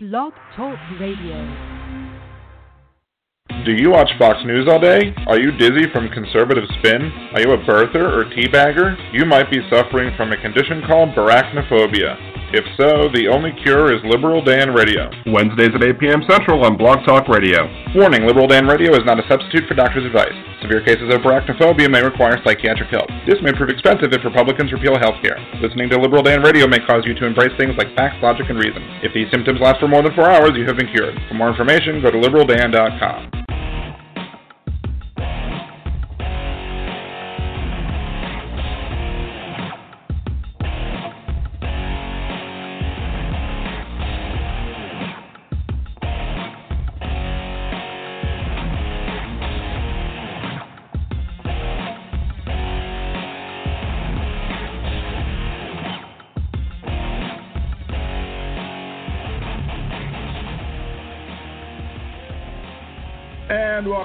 Blog Talk Radio. Do you watch Fox News all day? Are you dizzy from conservative spin? Are you a birther or teabagger? You might be suffering from a condition called barachnophobia. If so, the only cure is Liberal Dan Radio. Wednesdays at 8 p.m. Central on Blog Talk Radio. Warning Liberal Dan Radio is not a substitute for doctor's advice. Severe cases of barachnophobia may require psychiatric help. This may prove expensive if Republicans repeal health care. Listening to Liberal Dan Radio may cause you to embrace things like facts, logic, and reason. If these symptoms last for more than four hours, you have been cured. For more information, go to liberaldan.com.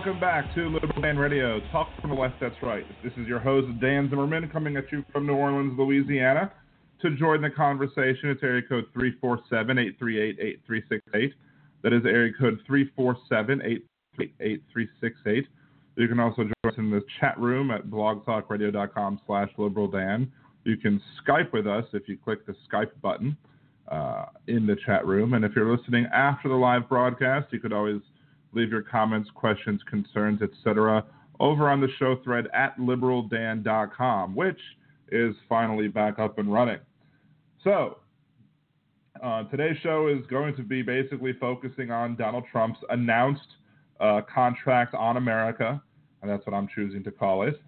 welcome back to Liberal Dan Radio. Talk from the West, that's right. This is your host, Dan Zimmerman, coming at you from New Orleans, Louisiana. To join the conversation, it's area code 347 838 8368. That is area code 347 838 8368. You can also join us in the chat room at blogtalkradio.com slash liberaldan. You can Skype with us if you click the Skype button uh, in the chat room. And if you're listening after the live broadcast, you could always leave your comments, questions, concerns, etc. over on the show thread at liberaldan.com, which is finally back up and running. So, uh, today's show is going to be basically focusing on Donald Trump's announced uh, contract on America, and that's what I'm choosing to call it.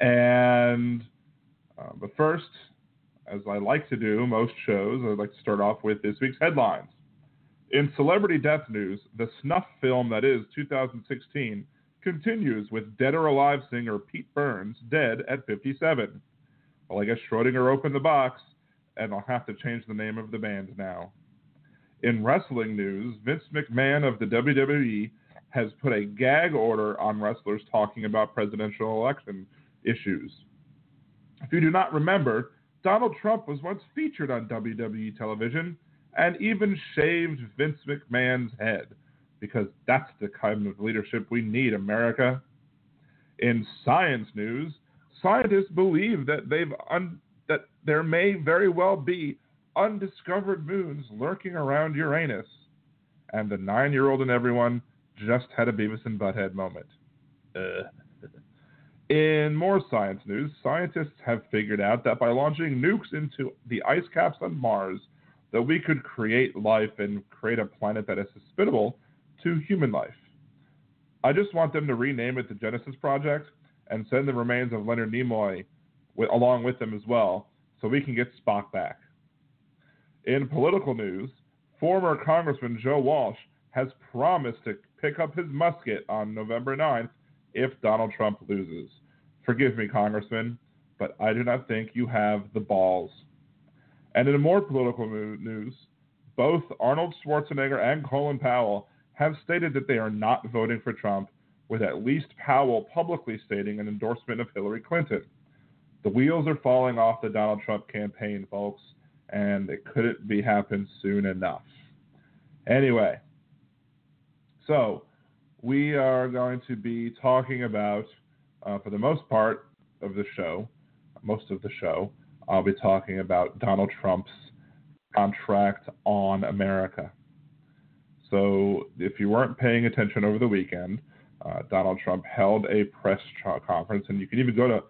And uh, but first, as I like to do most shows, I'd like to start off with this week's headlines. In celebrity death news, the snuff film that is 2016 continues with dead or alive singer Pete Burns dead at 57. Well, I guess Schrodinger opened the box, and I'll have to change the name of the band now. In wrestling news, Vince McMahon of the WWE has put a gag order on wrestlers talking about presidential election issues. If you do not remember, Donald Trump was once featured on WWE television and even shaved Vince McMahon's head because that's the kind of leadership we need, America. In science news, scientists believe that they've un- that there may very well be undiscovered moons lurking around Uranus, and the nine-year-old and everyone just had a Beavis and Butthead moment. Uh. In more science news, scientists have figured out that by launching nukes into the ice caps on Mars, that we could create life and create a planet that is hospitable to human life. I just want them to rename it the Genesis Project and send the remains of Leonard Nimoy with, along with them as well, so we can get Spock back. In political news, former Congressman Joe Walsh has promised to pick up his musket on November 9th if Donald Trump loses. Forgive me, Congressman, but I do not think you have the balls. And in more political news, both Arnold Schwarzenegger and Colin Powell have stated that they are not voting for Trump, with at least Powell publicly stating an endorsement of Hillary Clinton. The wheels are falling off the Donald Trump campaign, folks, and it couldn't be happen soon enough. Anyway, so we are going to be talking about, uh, for the most part of the show, most of the show, I'll be talking about Donald Trump's contract on America. So, if you weren't paying attention over the weekend, uh, Donald Trump held a press conference, and you can even go to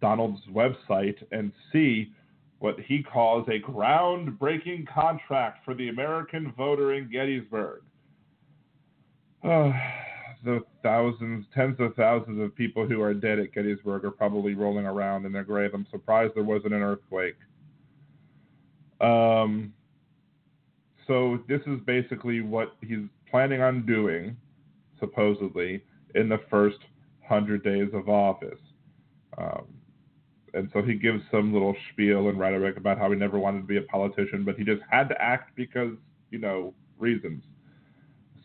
Donald's website and see what he calls a groundbreaking contract for the American voter in Gettysburg. Uh, the thousands, tens of thousands of people who are dead at Gettysburg are probably rolling around in their grave. I'm surprised there wasn't an earthquake. Um, so this is basically what he's planning on doing, supposedly, in the first hundred days of office. Um, and so he gives some little spiel and rhetoric about how he never wanted to be a politician, but he just had to act because, you know, reasons.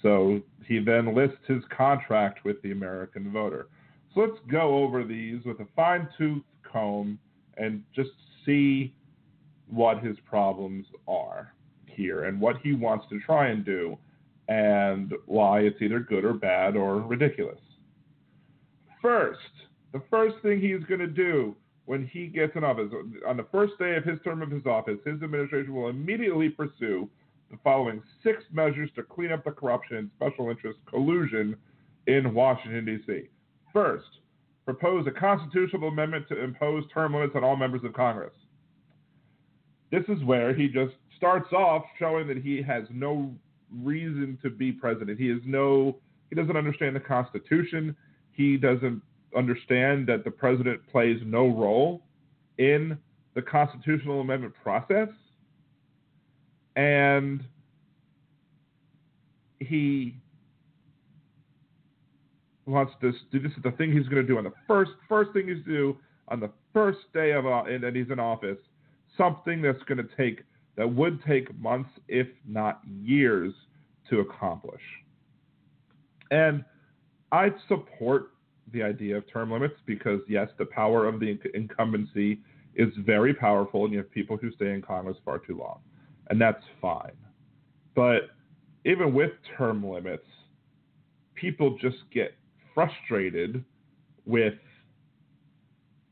So he then lists his contract with the American voter. So let's go over these with a fine tooth comb and just see what his problems are. here and what he wants to try and do and why it's either good or bad or ridiculous. First, the first thing he's going to do when he gets in office, on the first day of his term of his office, his administration will immediately pursue the following six measures to clean up the corruption and special interest collusion in Washington, D.C. First, propose a constitutional amendment to impose term limits on all members of Congress. This is where he just starts off showing that he has no reason to be president. He has no he doesn't understand the Constitution. He doesn't understand that the president plays no role in the constitutional amendment process. And he wants to do this is the thing he's going to do on the first first thing he's do on the first day of uh, that he's in office. Something that's going to take that would take months if not years to accomplish. And i support the idea of term limits because yes the power of the incumbency is very powerful and you have people who stay in congress far too long and that's fine. But even with term limits people just get frustrated with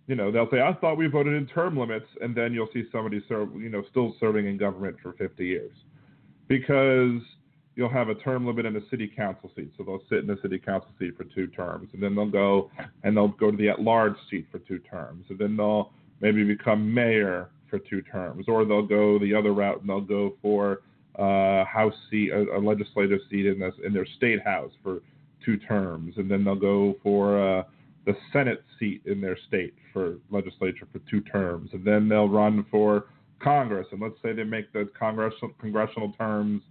you know they'll say I thought we voted in term limits and then you'll see somebody serve you know still serving in government for 50 years. Because you'll have a term limit in a city council seat so they'll sit in the city council seat for two terms and then they'll go and they'll go to the at large seat for two terms and then they'll maybe become mayor for two terms or they'll go the other route and they'll go for uh, house seat a, a legislative seat in this in their state house for two terms, and then they'll go for uh, the Senate seat in their state for legislature for two terms, and then they'll run for Congress. And let's say they make the congressional congressional terms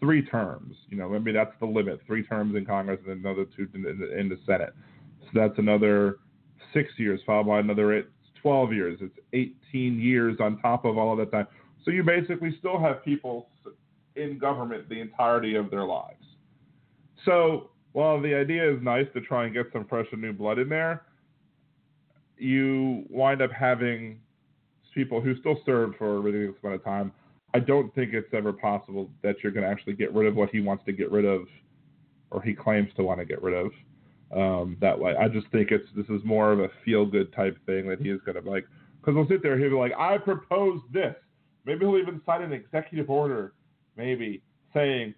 three terms. You know, maybe that's the limit: three terms in Congress and another two in the, in the Senate. So that's another six years, followed by another 12 years. It's 18 years on top of all of that time. So you basically still have people in government the entirety of their lives. So while the idea is nice to try and get some fresh and new blood in there, you wind up having people who still serve for a ridiculous amount of time. I don't think it's ever possible that you're going to actually get rid of what he wants to get rid of, or he claims to want to get rid of. Um, that way, I just think it's this is more of a feel good type thing that he is going to like because he'll sit there he'll be like, I propose this. Maybe he'll even sign an executive order, maybe saying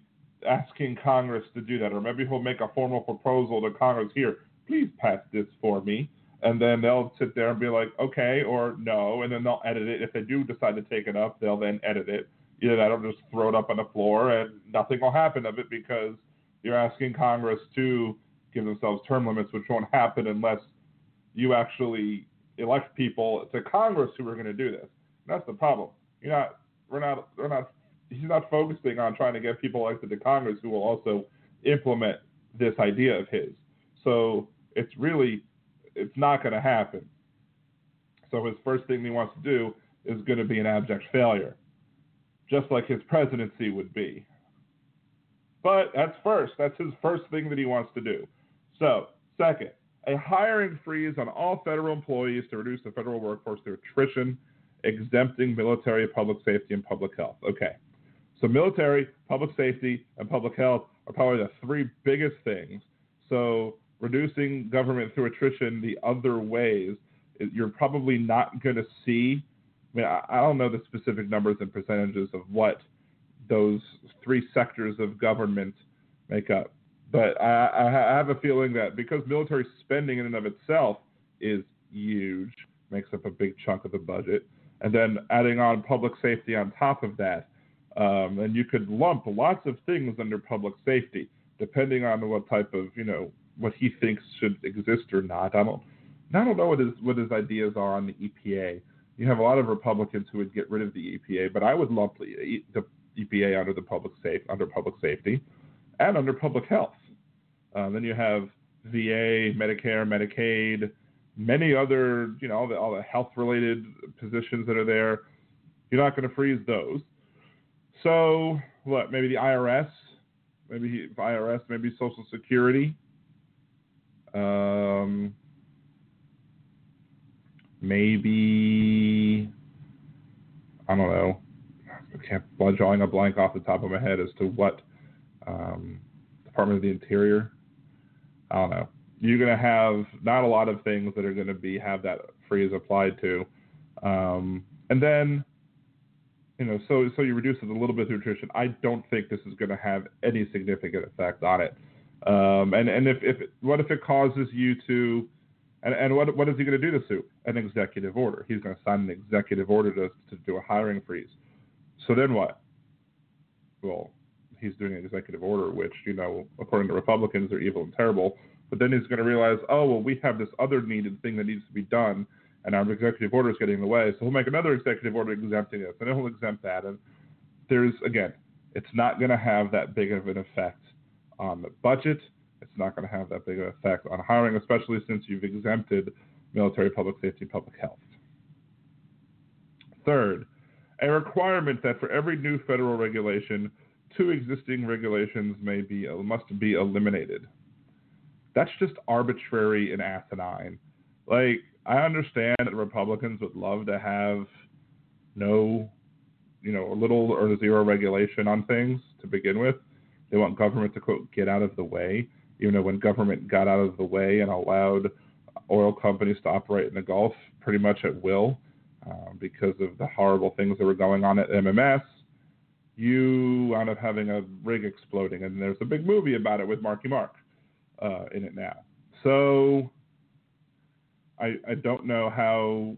asking Congress to do that, or maybe he'll make a formal proposal to Congress here. Please pass this for me, and then they'll sit there and be like, okay, or no, and then they'll edit it. If they do decide to take it up, they'll then edit it. Either that, or just throw it up on the floor, and nothing will happen of it because you're asking Congress to give themselves term limits, which won't happen unless you actually elect people to Congress who are going to do this. And that's the problem. You're not. We're not. We're not he's not focusing on trying to get people elected to Congress who will also implement this idea of his. So it's really it's not going to happen. So his first thing he wants to do is going to be an abject failure, just like his presidency would be. But that's first. That's his first thing that he wants to do. So, second, a hiring freeze on all federal employees to reduce the federal workforce through attrition, exempting military, public safety, and public health. Okay. So military, public safety, and public health are probably the three biggest things. So reducing government through attrition the other ways, you're probably not going to see. I mean, I don't know the specific numbers and percentages of what those three sectors of government make up. But I, I have a feeling that because military spending in and of itself is huge, makes up a big chunk of the budget, and then adding on public safety on top of that, um, and you could lump lots of things under public safety, depending on what type of, you know, what he thinks should exist or not. I don't, I don't know what his what his ideas are on the EPA. You have a lot of Republicans who would get rid of the EPA, but I would lump the, the EPA under the public safe under public safety and under public health. Uh, then you have VA, Medicare, Medicaid, many other, you know, all the, all the health related positions that are there. You're not going to freeze those. So what? Maybe the IRS, maybe IRS, maybe Social Security. Um, maybe I don't know. I can't drawing a blank off the top of my head as to what um, Department of the Interior. I don't know. You're going to have not a lot of things that are going to be have that freeze applied to, um, and then you know, so so you reduce it a little bit through attrition. I don't think this is going to have any significant effect on it. Um, and and if, if what if it causes you to, and, and what what is he going to do to Sue? An executive order. He's going to sign an executive order to to do a hiring freeze. So then what? Well, he's doing an executive order, which you know, according to Republicans, are evil and terrible. But then he's going to realize, oh well, we have this other needed thing that needs to be done and our executive order is getting in the way. So he'll make another executive order exempting this, and he'll exempt that. And there's again, it's not going to have that big of an effect on the budget. It's not going to have that big of an effect on hiring, especially since you've exempted military, public safety, public health. Third, a requirement that for every new federal regulation, two existing regulations may be must be eliminated. That's just arbitrary and asinine. Like I understand that Republicans would love to have no, you know, little or zero regulation on things to begin with. They want government to quote get out of the way. Even though when government got out of the way and allowed oil companies to operate in the Gulf pretty much at will uh, because of the horrible things that were going on at MMS, you wound up having a rig exploding, and there's a big movie about it with Marky Mark uh, in it now. So I, I don't know how.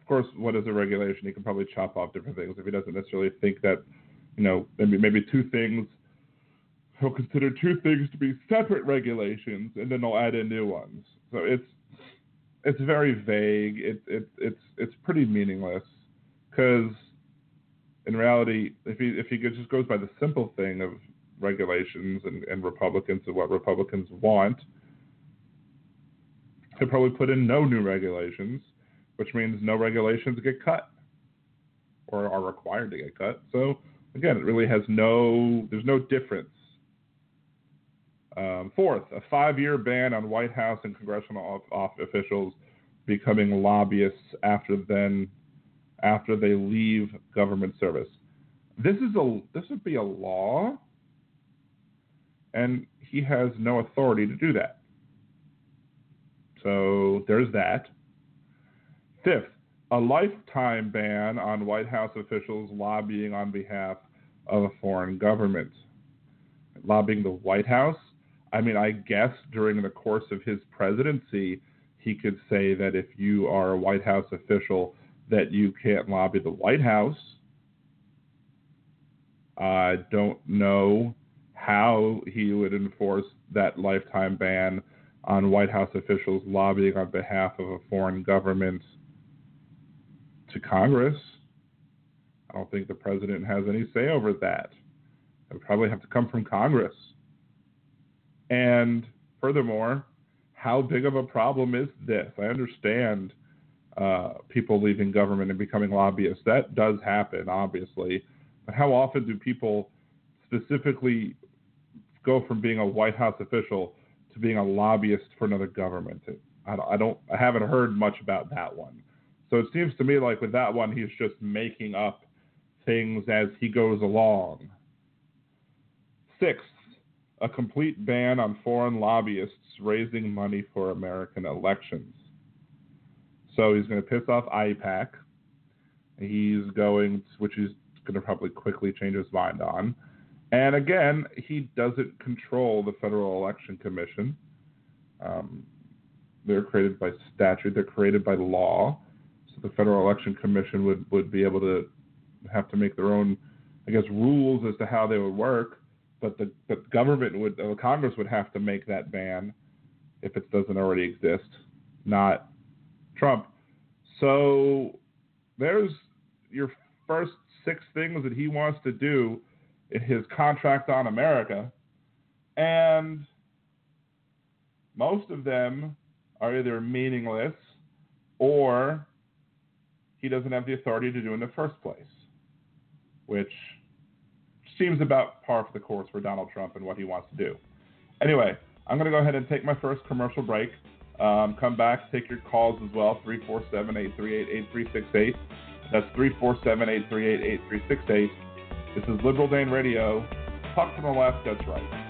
Of course, what is a regulation? He can probably chop off different things if he doesn't necessarily think that, you know, maybe maybe two things. He'll consider two things to be separate regulations, and then he'll add in new ones. So it's it's very vague. It, it it's it's pretty meaningless because in reality, if he if he just goes by the simple thing of regulations and, and Republicans and what Republicans want, they probably put in no new regulations, which means no regulations get cut or are required to get cut. So again, it really has no, there's no difference. Um, fourth, a five-year ban on White House and congressional off officials becoming lobbyists after then, after they leave government service. This is a this would be a law, and he has no authority to do that. So there's that. Fifth, a lifetime ban on White House officials lobbying on behalf of a foreign government. Lobbying the White House? I mean, I guess during the course of his presidency, he could say that if you are a White House official, that you can't lobby the White House. I don't know how he would enforce that lifetime ban on White House officials lobbying on behalf of a foreign government to Congress. I don't think the president has any say over that. It would probably have to come from Congress. And furthermore, how big of a problem is this? I understand uh, people leaving government and becoming lobbyists. That does happen, obviously. But how often do people specifically go from being a White House official to being a lobbyist for another government. I don't, I don't, I haven't heard much about that one. So it seems to me like with that one, he's just making up things as he goes along. Sixth, a complete ban on foreign lobbyists raising money for American elections. So he's going to piss off AIPAC. He's going, which he's going to probably quickly change his mind on. And again, he doesn't control the Federal Election Commission. Um, they're created by statute, they're created by law. So the Federal Election Commission would, would be able to have to make their own, I guess, rules as to how they would work. But the but government would, uh, Congress would have to make that ban if it doesn't already exist, not Trump. So there's your first six things that he wants to do in his contract on America, and most of them are either meaningless or he doesn't have the authority to do in the first place, which seems about par for the course for Donald Trump and what he wants to do. Anyway, I'm going to go ahead and take my first commercial break. Um, come back, take your calls as well 347 838 8368. That's 347 838 8368. This is Liberal Dan Radio. Talk from the left, that's right.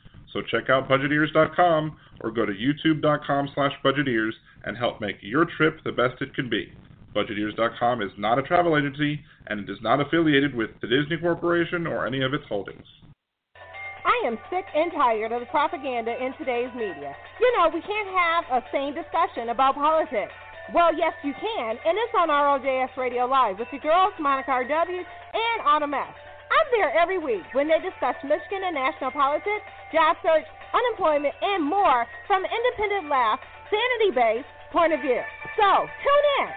So check out budgeteers.com or go to youtube.com slash budgeteers and help make your trip the best it can be. Budgeteers.com is not a travel agency and it is not affiliated with the Disney Corporation or any of its holdings. I am sick and tired of the propaganda in today's media. You know, we can't have a sane discussion about politics. Well, yes, you can, and it's on ROJS Radio Live with your girls, Monica R.W. and Autumn S. I'm there every week when they discuss Michigan and national politics, job search, unemployment, and more from an independent laugh, sanity based point of view. So, tune in.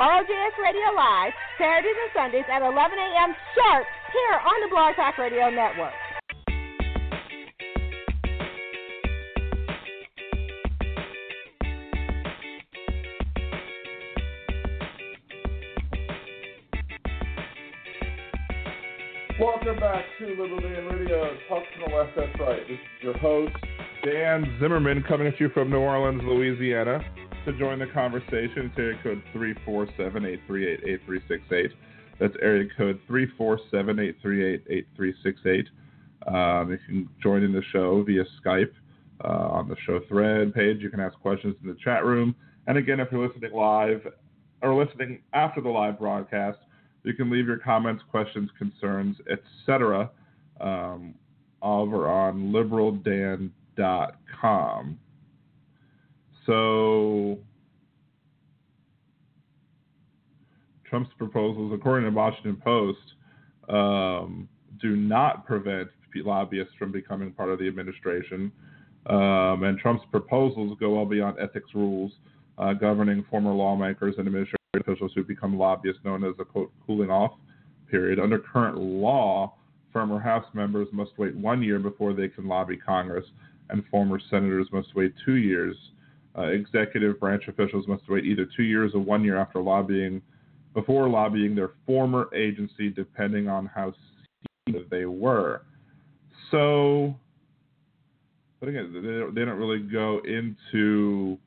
ROJS Radio Live, Saturdays and Sundays at 11 a.m. sharp here on the Blog Talk Radio Network. Welcome back to Liberty Radio. The left, that's right. This is your host, Dan Zimmerman, coming at you from New Orleans, Louisiana. To join the conversation, it's area code 347 838 8368. That's area code 347 838 8368. Um, you can join in the show via Skype uh, on the show thread page. You can ask questions in the chat room. And again, if you're listening live or listening after the live broadcast, you can leave your comments, questions, concerns, etc. Um, over on liberaldan.com. So, Trump's proposals, according to the Washington Post, um, do not prevent lobbyists from becoming part of the administration. Um, and Trump's proposals go well beyond ethics rules uh, governing former lawmakers and administrators officials who become lobbyists, known as a quote cooling off period. Under current law, former House members must wait one year before they can lobby Congress, and former senators must wait two years. Uh, executive branch officials must wait either two years or one year after lobbying, before lobbying their former agency, depending on how senior they were. So, but again, they don't, they don't really go into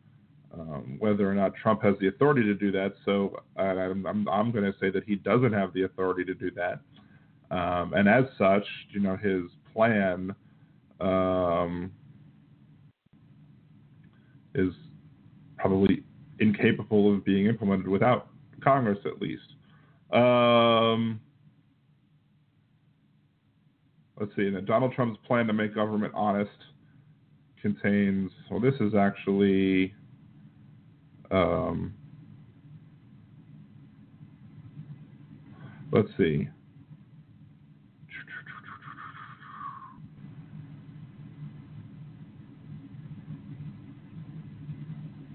um, whether or not Trump has the authority to do that. So I'm, I'm, I'm going to say that he doesn't have the authority to do that. Um, and as such, you know, his plan um, is probably incapable of being implemented without Congress, at least. Um, let's see. Donald Trump's plan to make government honest contains. Well, this is actually um, let's see.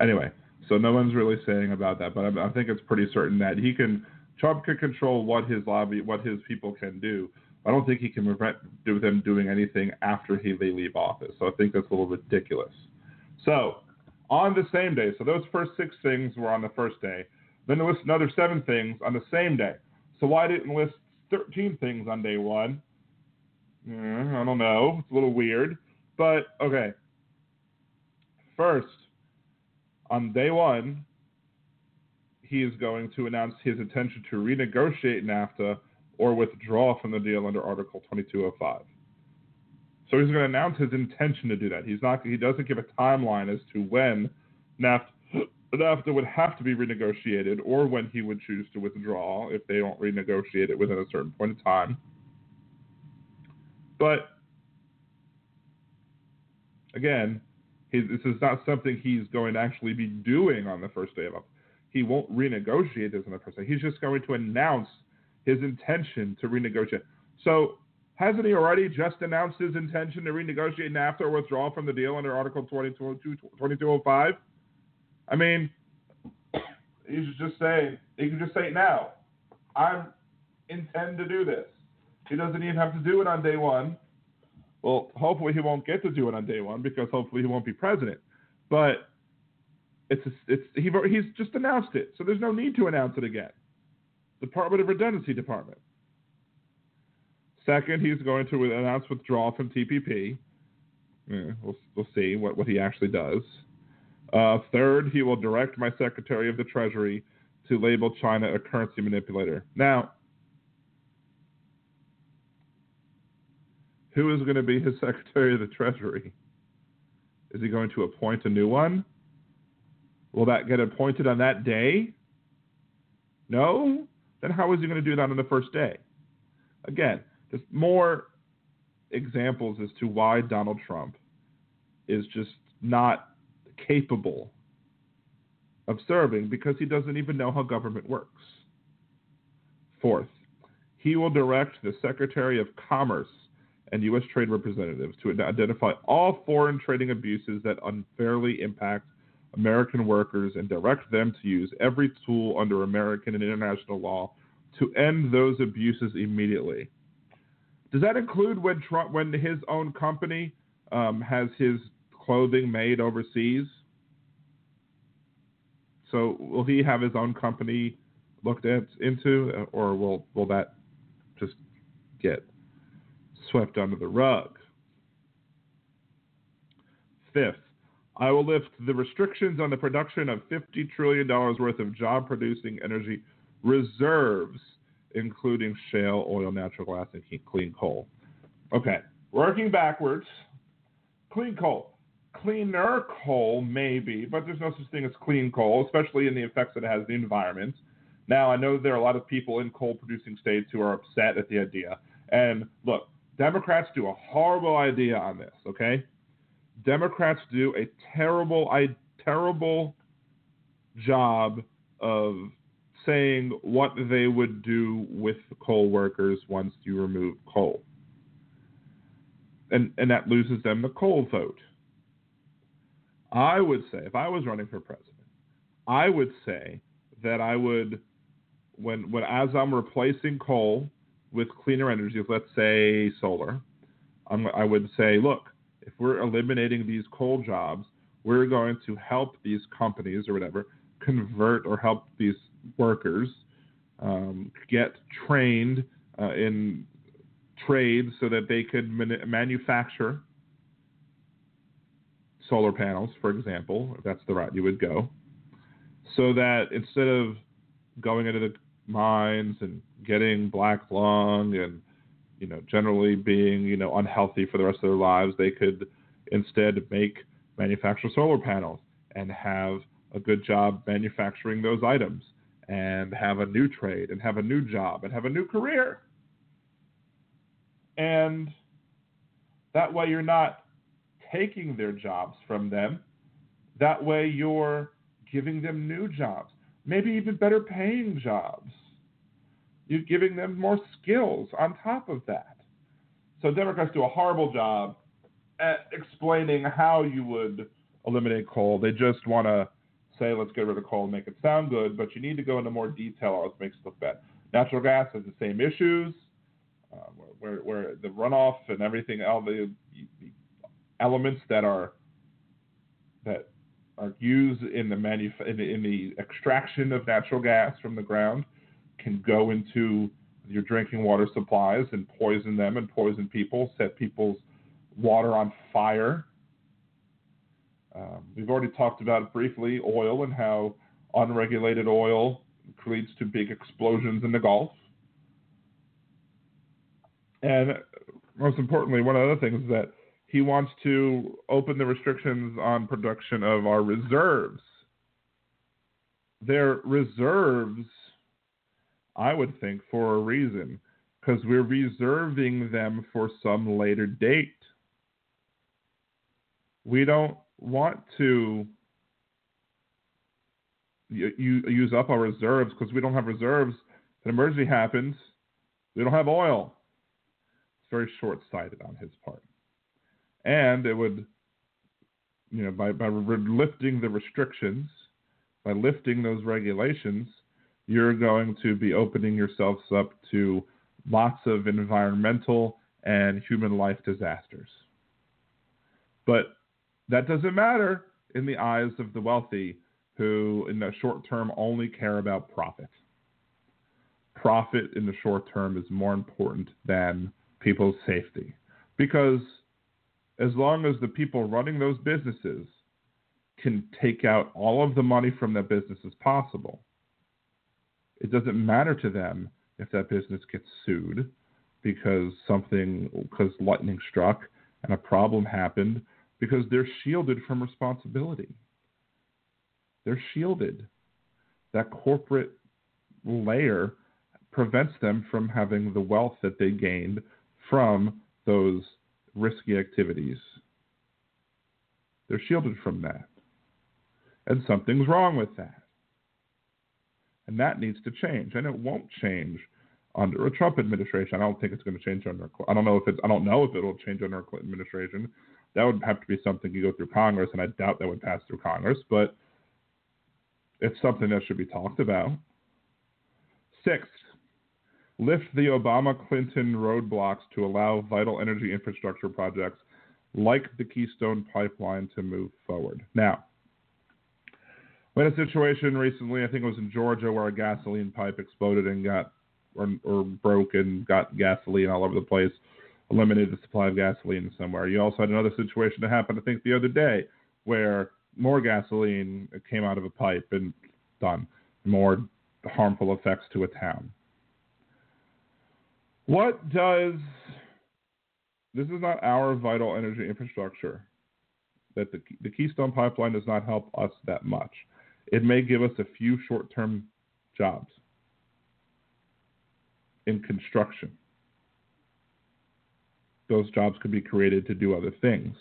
Anyway, so no one's really saying about that, but I, I think it's pretty certain that he can. Trump can control what his lobby, what his people can do. I don't think he can prevent them doing anything after he they leave office. So I think that's a little ridiculous. So on the same day. So those first six things were on the first day. Then they listed another seven things on the same day. So why didn't list 13 things on day one? Mm, I don't know. It's a little weird. But okay. First, on day one, he is going to announce his intention to renegotiate NAFTA or withdraw from the deal under Article 2205. So he's going to announce his intention to do that. He's not. He doesn't give a timeline as to when NAFTA, NAFTA would have to be renegotiated or when he would choose to withdraw if they don't renegotiate it within a certain point of time. But again, He, this is not something he's going to actually be doing on the first day of office. He won't renegotiate this on the first day. He's just going to announce his intention to renegotiate. So, hasn't he already just announced his intention to renegotiate NAFTA or withdraw from the deal under Article 2202, 2205? I mean, he should just say, he can just say now, I intend to do this. He doesn't even have to do it on day one. Well, hopefully he won't get to do it on day one because hopefully he won't be president. But it's it's he, he's just announced it, so there's no need to announce it again. Department of Redundancy Department. Second, he's going to announce withdrawal from TPP. Yeah, we'll, we'll see what, what he actually does. Uh, third, he will direct my Secretary of the Treasury to label China a currency manipulator. Now, who is going to be his Secretary of the Treasury? Is he going to appoint a new one? Will that get appointed on that day? No? Then how is he going to do that on the first day? Again, there's more examples as to why Donald Trump is just not capable of serving because he doesn't even know how government works. Fourth, he will direct the Secretary of Commerce and U.S. trade representatives to identify all foreign trading abuses that unfairly impact American workers and direct them to use every tool under American and international law to end those abuses immediately. Does that include when Trump, when his own company um, has his clothing made overseas? So will he have his own company looked at into, or will will that just get swept under the rug? Fifth, I will lift the restrictions on the production of $50 trillion worth of job producing energy reserves, including shale, oil, natural gas, and clean coal. Okay, working backwards. Clean coal. Cleaner coal, maybe, but there's no such thing as clean coal, especially in the effects that it has on the environment. Now, I know there are a lot of people in coal producing states who are upset at the idea. And look, Democrats do a horrible idea on this, okay? Democrats do a terrible, a terrible job of saying what they would do with coal workers once you remove coal. And, and that loses them the coal vote. I would say, if I was running for president, I would say that I would, when, when as I'm replacing coal with cleaner energies, let's say solar, I'm, I would say, look, if we're eliminating these coal jobs, we're going to help these companies or whatever convert or help these workers um, get trained uh, in trades so that they could man- manufacture solar panels, for example, if that's the route you would go, so that instead of going into the mines and getting black lung and you know, generally being, you know, unhealthy for the rest of their lives, they could instead make manufacture solar panels and have a good job manufacturing those items and have a new trade and have a new job and have a new career. And that way you're not taking their jobs from them. That way you're giving them new jobs, maybe even better paying jobs. You're giving them more skills on top of that. So Democrats do a horrible job at explaining how you would eliminate coal. They just want to say, let's get rid of coal and make it sound good, but you need to go into more detail or it makes it look bad. Natural gas has the same issues, uh, where, where the runoff and everything, all the, the elements that are that are used in the, manuf- in the in the extraction of natural gas from the ground can go into your drinking water supplies and poison them and poison people, set people's water on fire. Um, we've already talked about briefly oil and how unregulated oil leads to big explosions in the Gulf. And most importantly, one of the other things is that he wants to open the restrictions on production of our reserves. Their reserves I would think, for a reason, because we're reserving them for some later date. We don't want to you, you use up our reserves because we don't have reserves. An emergency happens, we don't have oil. It's very short-sighted on his part, and it would, you know, by by lifting the restrictions, by lifting those regulations, you're going to be opening yourselves up to lots of environmental and human life disasters. But that doesn't matter in the eyes of the wealthy who, in the short term, only care about profit. Profit in the short term is more important than people's safety. Because as long as the people running those businesses can take out all of the money from that business as possible, it doesn't matter to them if that business gets sued because something, because lightning struck and a problem happened, because they're shielded from responsibility. They're shielded. That corporate layer prevents them from having the wealth that they gained from those risky activities. They're shielded from that. And something's wrong with that. And that needs to change. And it won't change under a Trump administration. I don't think it's going to change under. I don't know if it's. I don't know if it'll change under a Clinton administration. That would have to be something you go through Congress, and I doubt that would pass through Congress. But it's something that should be talked about. Sixth, lift the Obama Clinton roadblocks to allow vital energy infrastructure projects like the Keystone Pipeline to move forward. Now, we had a situation recently, I think it was in Georgia, where a gasoline pipe exploded and got or, or broke and got gasoline all over the place, eliminated the supply of gasoline somewhere. You also had another situation that happened, I think, the other day, where more gasoline came out of a pipe and done more harmful effects to a town. What does this is not our vital energy infrastructure. That the, the Keystone Pipeline does not help us that much. It may give us a few short term jobs in construction. Those jobs could be created to do other things,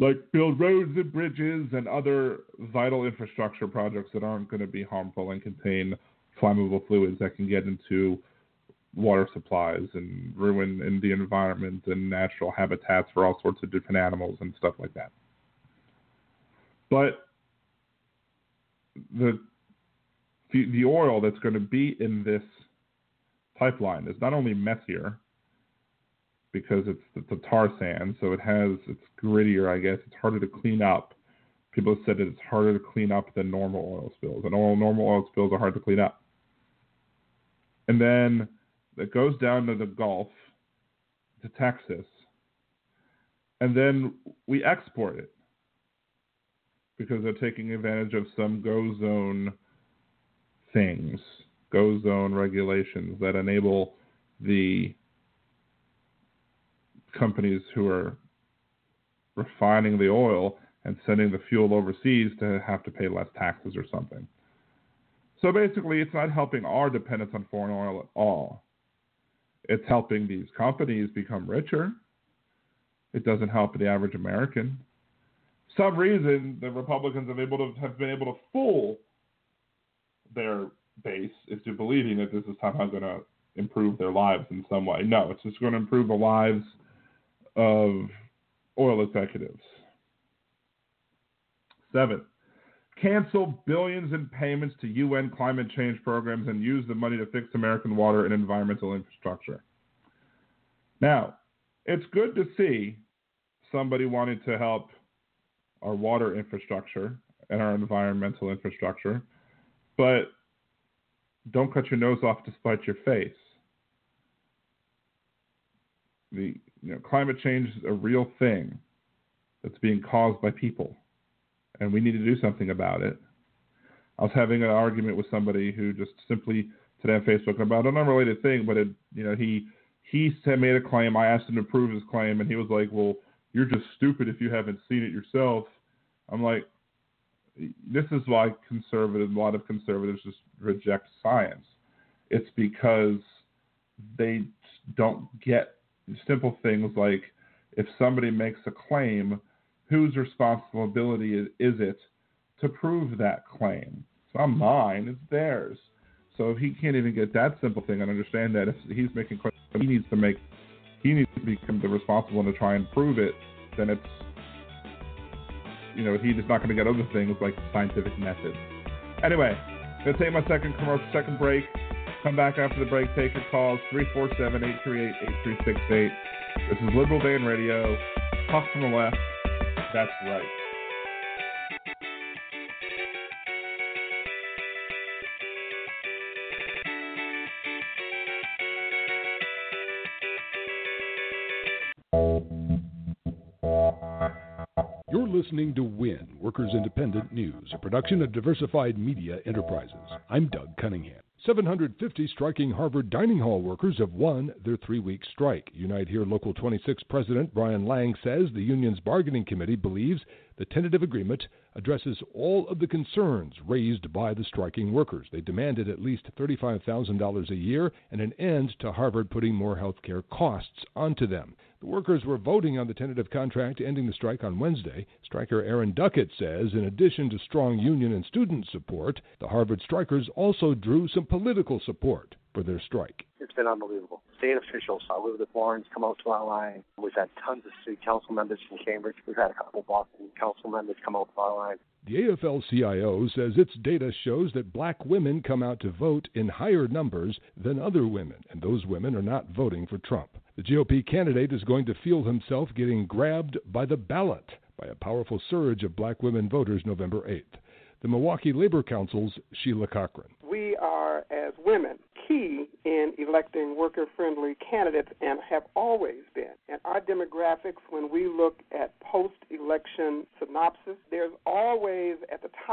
like build roads and bridges and other vital infrastructure projects that aren't going to be harmful and contain flammable fluids that can get into water supplies and ruin in the environment and natural habitats for all sorts of different animals and stuff like that. But the the, the oil that's going to be in this pipeline is not only messier because it's, a tar sand, so it has it's grittier, I guess. It's harder to clean up. People have said that it's harder to clean up than normal oil spills, and all normal oil spills are hard to clean up. And then it goes down to the Gulf, to Texas, and then we export it because they're taking advantage of some go zone things, go zone regulations that enable the companies who are refining the oil and sending the fuel overseas to have to pay less taxes or something. So basically, it's not helping our dependence on foreign oil at all. It's helping these companies become richer. It doesn't help the average American. some reason, the Republicans have able to have been able to fool their base is to believing that this is somehow going to improve their lives in some way. No, it's just going to improve the lives of oil executives. Seven, cancel billions in payments to UN climate change programs and use the money to fix American water and environmental infrastructure. Now, it's good to see somebody wanting to help our water infrastructure and our environmental infrastructure, but don't cut your nose off to spite your face. The you know, climate change is a real thing that's being caused by people, and we need to do something about it. I was having an argument with somebody who just simply today on Facebook about an unrelated thing, but it, you know, he he made a claim. I asked him to prove his claim, and he was like, "Well, you're just stupid if you haven't seen it yourself." I'm like, this is why conservatives, a lot of conservatives, just reject science. It's because they don't get simple things like if somebody makes a claim, whose responsibility is, it to prove that claim? It's not mine, it's theirs. So if he can't even get that simple thing and understand that if he's making he needs to make, he needs to become the responsible one to try and prove it, then it's, you know, he's just not going to get other things like scientific method. Anyway, going to take my second commercial, second break. Come back after the break. Take your calls 347 838 8368. This is Liberal Dan Radio. Talk from the left. That's right. Listening to WIN, Workers Independent News, a production of Diversified Media Enterprises. I'm Doug Cunningham. 750 striking Harvard dining hall workers have won their three week strike. Unite Here Local 26 President Brian Lang says the union's bargaining committee believes the tentative agreement addresses all of the concerns raised by the striking workers. They demanded at least $35,000 a year and an end to Harvard putting more health care costs onto them. The workers were voting on the tentative contract ending the strike on Wednesday. Striker Aaron Duckett says, in addition to strong union and student support, the Harvard strikers also drew some political support for their strike. It's been unbelievable. State officials, Elizabeth Warren's come out to our line. We've had tons of city council members from Cambridge. We've had a couple of Boston council members come out to our line. The AFL CIO says its data shows that black women come out to vote in higher numbers than other women, and those women are not voting for Trump. The GOP candidate is going to feel himself getting grabbed by the ballot by a powerful surge of black women voters November 8th. The Milwaukee Labor Council's Sheila Cochran. We are, as women, key in electing worker friendly candidates and have always been. And our demographics, when we look at post election synopsis, there's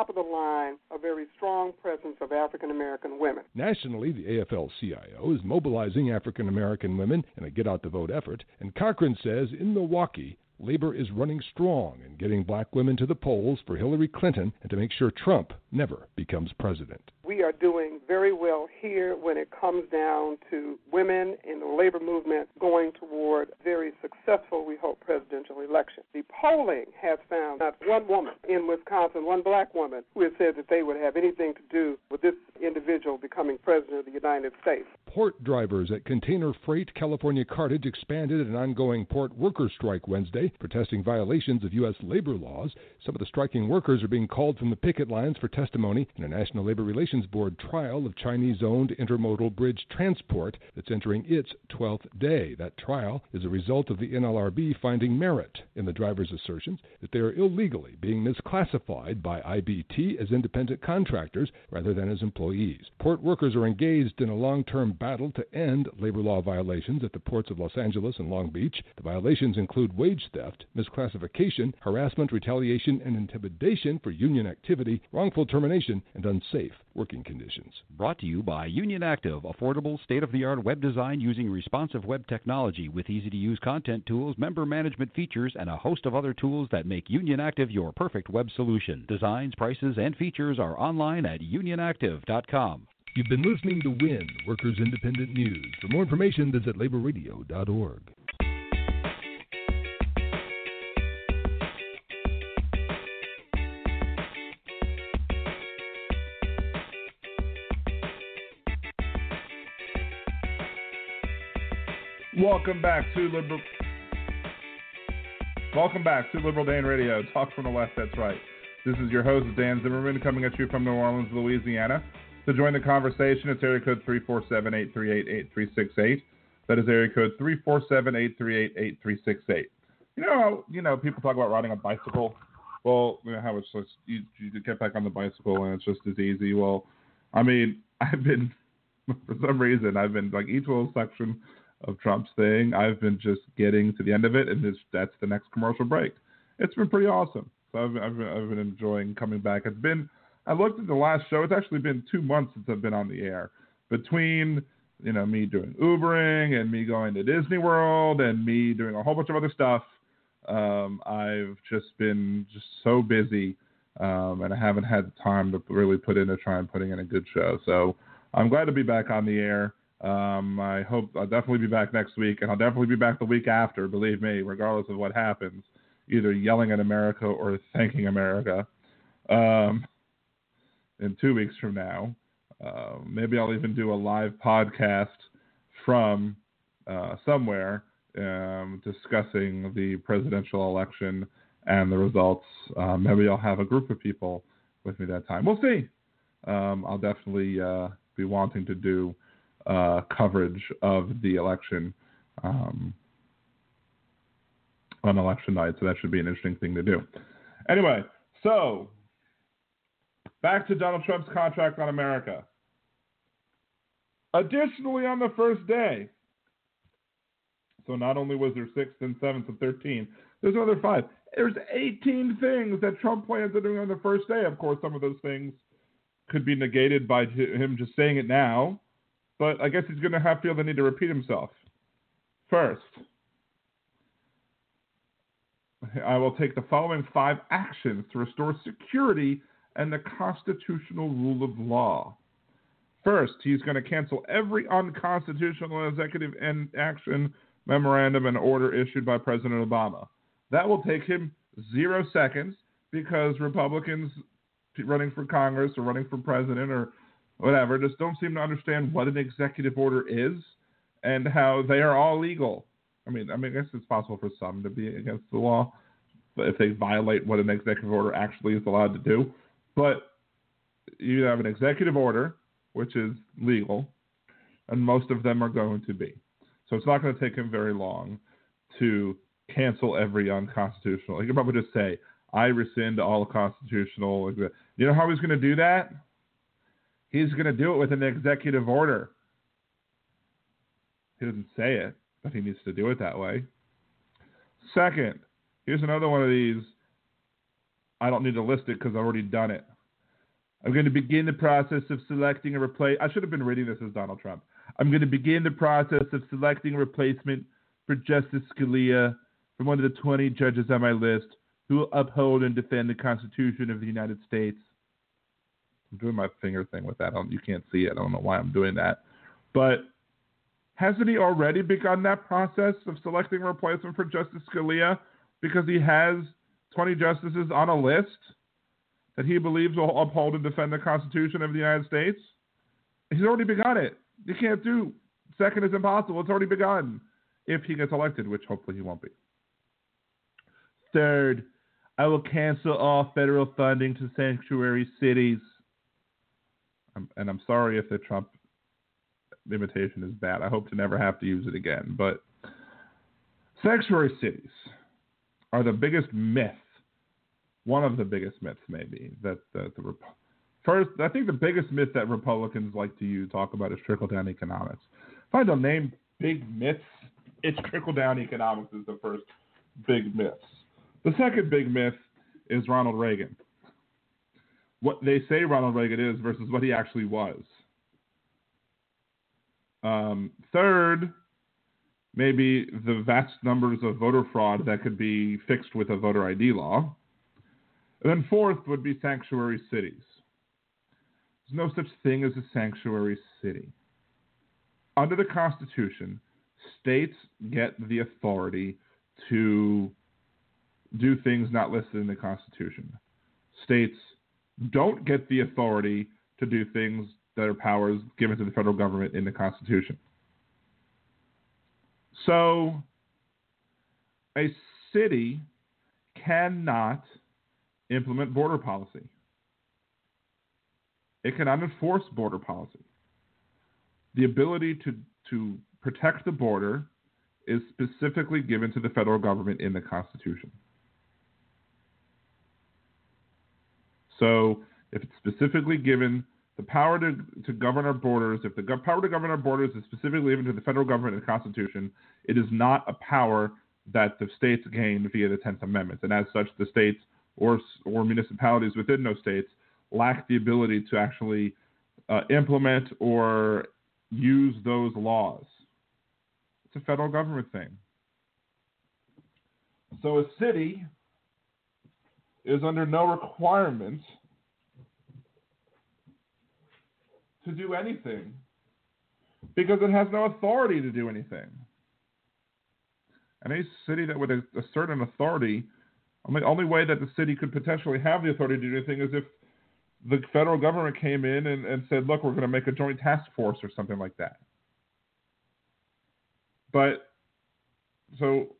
of the line a very strong presence of African American women. Nationally, the AFL CIO is mobilizing African American women in a get out the vote effort, and Cochran says in Milwaukee, Labor is running strong in getting black women to the polls for Hillary Clinton and to make sure Trump never becomes president. We are doing very well here when it comes down to women in the labor movement going toward very successful, we hope, presidential election. The polling has found not one woman in Wisconsin, one black woman, who has said that they would have anything to do with this individual becoming president of the United States. Port drivers at Container Freight California Cartage expanded an ongoing port worker strike Wednesday, protesting violations of U.S. labor laws. Some of the striking workers are being called from the picket lines for testimony in a National Labor Relations Board trial of Chinese owned intermodal bridge transport that's entering its 12th day. That trial is a result of the NLRB finding merit in the drivers' assertions that they are illegally being misclassified by IBT as independent contractors rather than as employees. Port workers are engaged in a long term battle to end labor law violations at the ports of Los Angeles and Long Beach. The violations include wage theft, misclassification, harassment, retaliation, and intimidation for union activity, wrongful termination, and unsafe working conditions. Brought to you by Union Active, affordable, state of the art web design using responsive web technology with easy to use content tools, member management features, and a host of other tools that make Union Active your perfect web solution. Designs, prices, and features are online at unionactive.com. You've been listening to WIN, Workers Independent News. For more information, visit laborradio.org. Welcome back to Liberal. Welcome back to Liberal Dan Radio. Talk from the left. That's right. This is your host Dan Zimmerman coming at you from New Orleans, Louisiana. To join the conversation, it's area code 347-838-8368. That is area code 347-838-8368. You know, you know, people talk about riding a bicycle. Well, you know how it's you, you get back on the bicycle and it's just as easy. Well, I mean, I've been for some reason I've been like each little section of Trump's thing. I've been just getting to the end of it, and that's the next commercial break. It's been pretty awesome. So I've, I've, I've been enjoying coming back. It's been I looked at the last show. It's actually been two months since I've been on the air. Between you know me doing Ubering and me going to Disney World and me doing a whole bunch of other stuff, um, I've just been just so busy, um, and I haven't had the time to really put into trying putting in a good show. So I'm glad to be back on the air. Um, I hope I'll definitely be back next week, and I'll definitely be back the week after. Believe me, regardless of what happens. either yelling at America or thanking America. Um, in two weeks from now, uh, maybe I'll even do a live podcast from uh, somewhere um, discussing the presidential election and the results. Uh, maybe I'll have a group of people with me that time. We'll see. Um, I'll definitely uh, be wanting to do uh, coverage of the election um, on election night, so that should be an interesting thing to do. Anyway, so back to Donald Trump's contract on America. Additionally, on the first day, so not only was there sixth and seventh and 13, there's another five. There's 18 things that Trump plans on doing on the first day. Of course, some of those things could be negated by him just saying it now, but I guess he's going to have feel the need to repeat himself. First, I will take the following five actions to restore security and the constitutional rule of law. First, he's going to cancel every unconstitutional executive action, memorandum, and order issued by President Obama. That will take him zero seconds because Republicans running for Congress or running for president or whatever just don't seem to understand what an executive order is and how they are all legal. I mean, I mean, I guess it's possible for some to be against the law, but if they violate what an executive order actually is allowed to do. But you have an executive order, which is legal, and most of them are going to be. So it's not going to take him very long to cancel every unconstitutional. He could probably just say, I rescind all constitutional. You know how he's going to do that? He's going to do it with an executive order. He doesn't say it, but he needs to do it that way. Second, here's another one of these. I don't need to list it because I've already done it. I'm going to begin the process of selecting a replace. I should have been reading this as Donald Trump. I'm going to begin the process of selecting a replacement for Justice Scalia from one of the 20 judges on my list who will uphold and defend the Constitution of the United States. I'm doing my finger thing with that. you can't see it. I don't know why I'm doing that. But hasn't he already begun that process of selecting a replacement for Justice Scalia because he has 20 justices on a list that he believes will uphold and defend the Constitution of the United States? He's already begun it. You can't do second is impossible. It's already begun if he gets elected, which hopefully he won't be. Third, I will cancel all federal funding to sanctuary cities. and I'm sorry if the Trump imitation is bad. I hope to never have to use it again. But sanctuary cities are the biggest myth, one of the biggest myths, maybe, that the, the first, I think the biggest myth that Republicans like to use, talk about is trickle down economics. If I don't name big myths, it's trickle down economics is the first big myth. The second big myth is Ronald Reagan. What they say Ronald Reagan is versus what he actually was. Um, third, maybe the vast numbers of voter fraud that could be fixed with a voter ID law. And then fourth would be sanctuary cities. There's no such thing as a sanctuary city. Under the Constitution, states get the authority to do things not listed in the Constitution. States don't get the authority to do things that are powers given to the federal government in the Constitution. So, a city cannot implement border policy. It cannot enforce border policy. The ability to, to protect the border is specifically given to the federal government in the Constitution. So if it's specifically given the power to, to govern our borders, if the go- power to govern our borders is specifically given to the federal government in the Constitution, it is not a power that the states gain via the Tenth Amendment. And as such, the states or, or municipalities within those states lack the ability to actually uh, implement or use those laws. It's a federal government thing. So a city is under no requirement to do anything because it has no authority to do anything. And a city that would assert an authority The only way that the city could potentially have the authority to do anything is if the federal government came in and, and said, look, we're going to make a joint task force or something like that. But, so,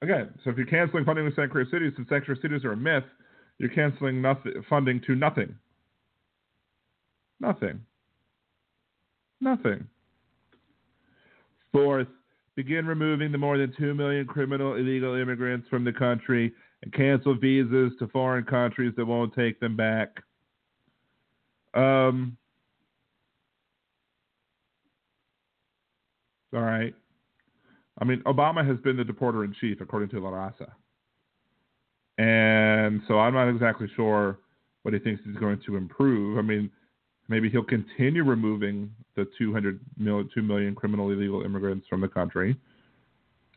again, so if you're canceling funding to sanctuary cities, since sanctuary cities are a myth, you're canceling nothing, funding to nothing. Nothing. Nothing. Fourth, begin removing the more than 2 million criminal illegal immigrants from the country and cancel visas to foreign countries that won't take them back. Um, all right. I mean, Obama has been the deporter in chief, according to La Raza. And so I'm not exactly sure what he thinks he's going to improve. I mean, maybe he'll continue removing the 200 million, 2 million criminal illegal immigrants from the country.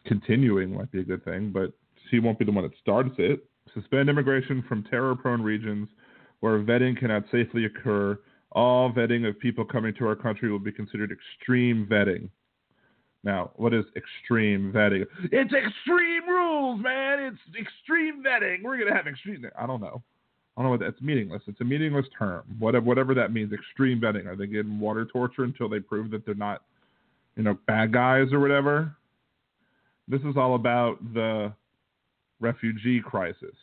Continuing might be a good thing, but he won't be the one that starts it. Suspend immigration from terror prone regions where vetting cannot safely occur. All vetting of people coming to our country will be considered extreme vetting. Now, what is extreme vetting? It's extreme rules, man. It's extreme vetting. We're gonna have extreme. I don't know. I don't know what that's meaningless. It's a meaningless term. Whatever, whatever that means. Extreme vetting. Are they getting water torture until they prove that they're not, you know, bad guys or whatever? This is all about the refugee crisis.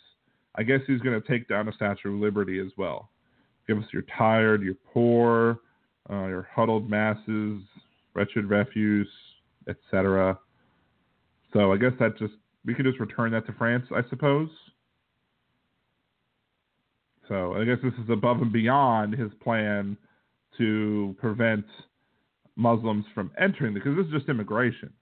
I guess he's going to take down the Statue of Liberty as well. Give us your tired, your poor, uh, your huddled masses, wretched refuse, etc. So I guess that just we could just return that to France, I suppose. So I guess this is above and beyond his plan to prevent Muslims from entering because this is just immigration.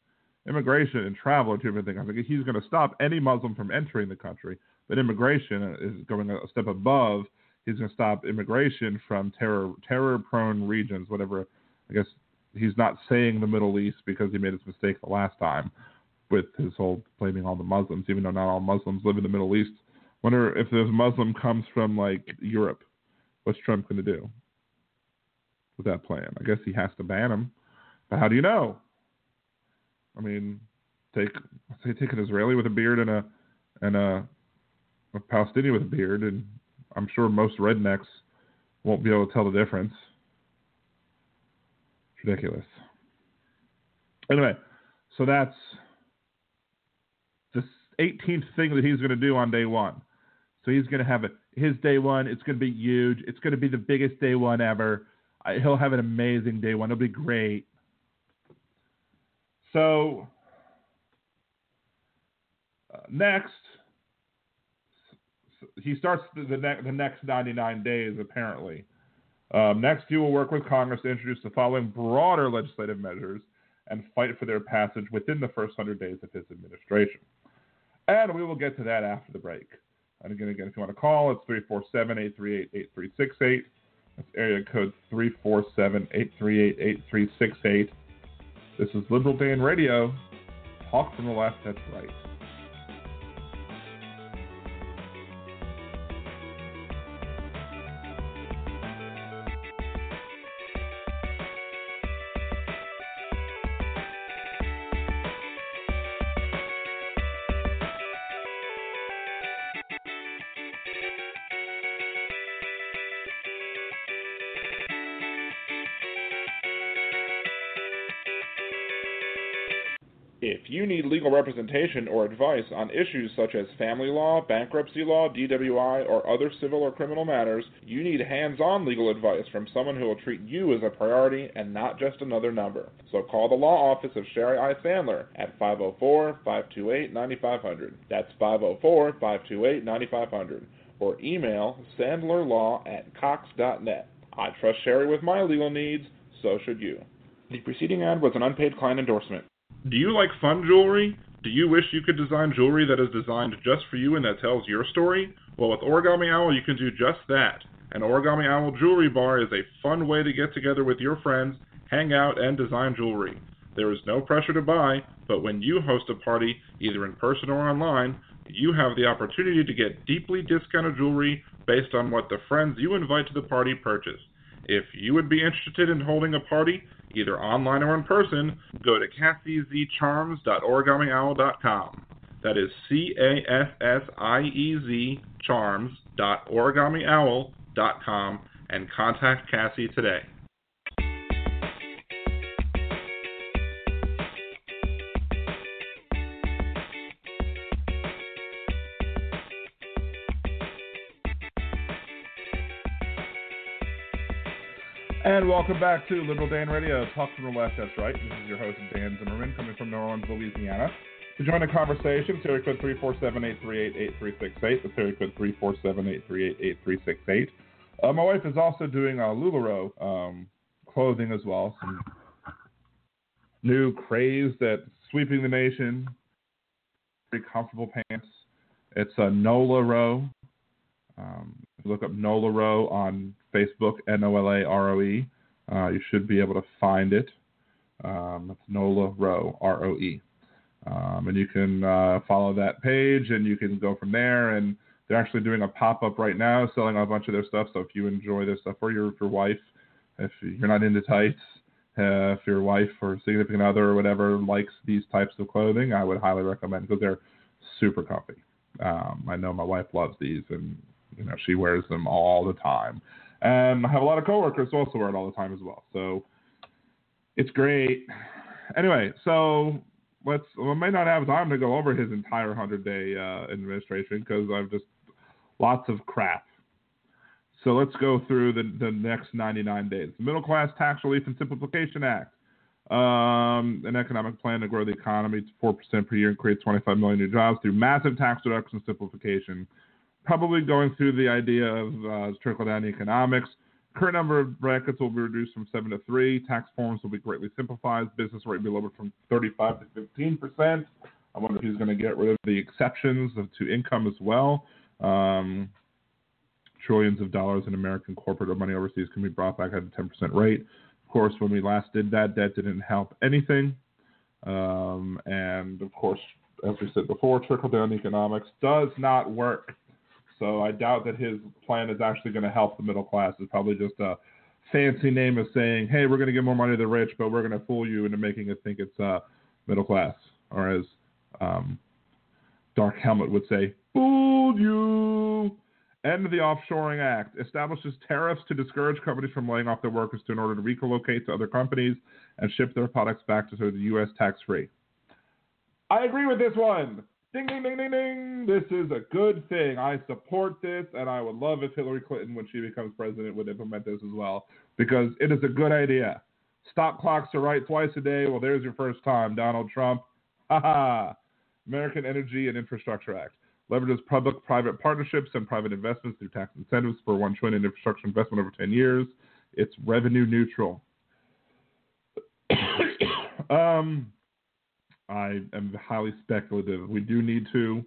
Immigration and travel are two different things. I think he's going to stop any Muslim from entering the country, but immigration is going a step above. He's going to stop immigration from terror terror prone regions, whatever. I guess he's not saying the Middle East because he made his mistake the last time with his whole blaming all the Muslims, even though not all Muslims live in the Middle East. Wonder if this Muslim comes from like Europe, what's Trump going to do with that plan? I guess he has to ban him. But how do you know? I mean, take say take an Israeli with a beard and a and a, a Palestinian with a beard, and I'm sure most rednecks won't be able to tell the difference. It's ridiculous. Anyway, so that's the 18th thing that he's going to do on day one. So he's going to have a, his day one. It's going to be huge. It's going to be the biggest day one ever. I, he'll have an amazing day one. It'll be great. So uh, next, he starts the, the, ne- the, next 99 days apparently. Um, next, he will work with Congress to introduce the following broader legislative measures and fight for their passage within the first 100 days of his administration. And we will get to that after the break. And again, again, if you want to call, it's 347-838-8368. That's area code 347-838-8368. This is Liberal Dan Radio. Talk from the left, that's right. Representation or advice on issues such as family law, bankruptcy law, DWI, or other civil or criminal matters, you need hands on legal advice from someone who will treat you as a priority and not just another number. So call the law office of Sherry I. Sandler at 504 528 9500. That's 504 528 9500. Or email sandlerlaw at cox.net. I trust Sherry with my legal needs, so should you. The preceding ad was an unpaid client endorsement. Do you like fun jewelry? Do you wish you could design jewelry that is designed just for you and that tells your story? Well, with Origami Owl, you can do just that. An Origami Owl jewelry bar is a fun way to get together with your friends, hang out, and design jewelry. There is no pressure to buy, but when you host a party, either in person or online, you have the opportunity to get deeply discounted jewelry based on what the friends you invite to the party purchase. If you would be interested in holding a party, either online or in person, go to CassieZCharms.origamiOwl.com. That is C A S S I E Z charms.origamiOwl.com and contact Cassie today. And welcome back to Liberal Dan Radio, Talk from the Left, that's right. This is your host, Dan Zimmerman, coming from New Orleans, Louisiana. To join the conversation, area code 347-838-8368. That's area code 347-838-8368. Uh, my wife is also doing uh, LuLaRoe um, clothing as well. Some new craze that's sweeping the nation. Very comfortable pants. It's a NOLA Roe. Um, look up NOLA Roe on Facebook, N O L A R O E. Uh, you should be able to find it. Um, it's NOLA Roe, R O E. Um, and you can uh, follow that page and you can go from there. And they're actually doing a pop up right now selling a bunch of their stuff. So if you enjoy their stuff or your, your wife, if you're not into tights, uh, if your wife or significant other or whatever likes these types of clothing, I would highly recommend because they're super comfy. Um, I know my wife loves these and you know she wears them all the time. And I have a lot of coworkers who also wear it all the time as well. So it's great. Anyway, so let's. We may not have time to go over his entire 100 day uh, administration because I've just lots of crap. So let's go through the, the next 99 days. The Middle Class Tax Relief and Simplification Act. Um, an economic plan to grow the economy to 4% per year and create 25 million new jobs through massive tax reduction simplification probably going through the idea of uh, trickle down economics. Current number of brackets will be reduced from seven to three. Tax forms will be greatly simplified. Business rate will be lowered from 35 to 15 percent. I wonder if he's going to get rid of the exceptions to income as well. Um, trillions of dollars in American corporate or money overseas can be brought back at a 10 percent rate. Of course, when we last did that, that didn't help anything. Um, and of course, as we said before, trickle down economics does not work. So I doubt that his plan is actually going to help the middle class. It's probably just a fancy name of saying, hey, we're going to give more money to the rich, but we're going to fool you into making it think it's uh, middle class. Or as um, Dark Helmet would say, fooled you. End the Offshoring Act establishes tariffs to discourage companies from laying off their workers in order to relocate to other companies and ship their products back to the U.S. tax free. I agree with this one. Ding, ding, ding, ding, ding. This is a good thing. I support this, and I would love if Hillary Clinton, when she becomes president, would implement this as well, because it is a good idea. Stop clocks are right twice a day. Well, there's your first time, Donald Trump. Ha ha. American Energy and Infrastructure Act leverages public-private partnerships and private investments through tax incentives for one trillion infrastructure investment over 10 years. It's revenue neutral. um, I am highly speculative. We do need to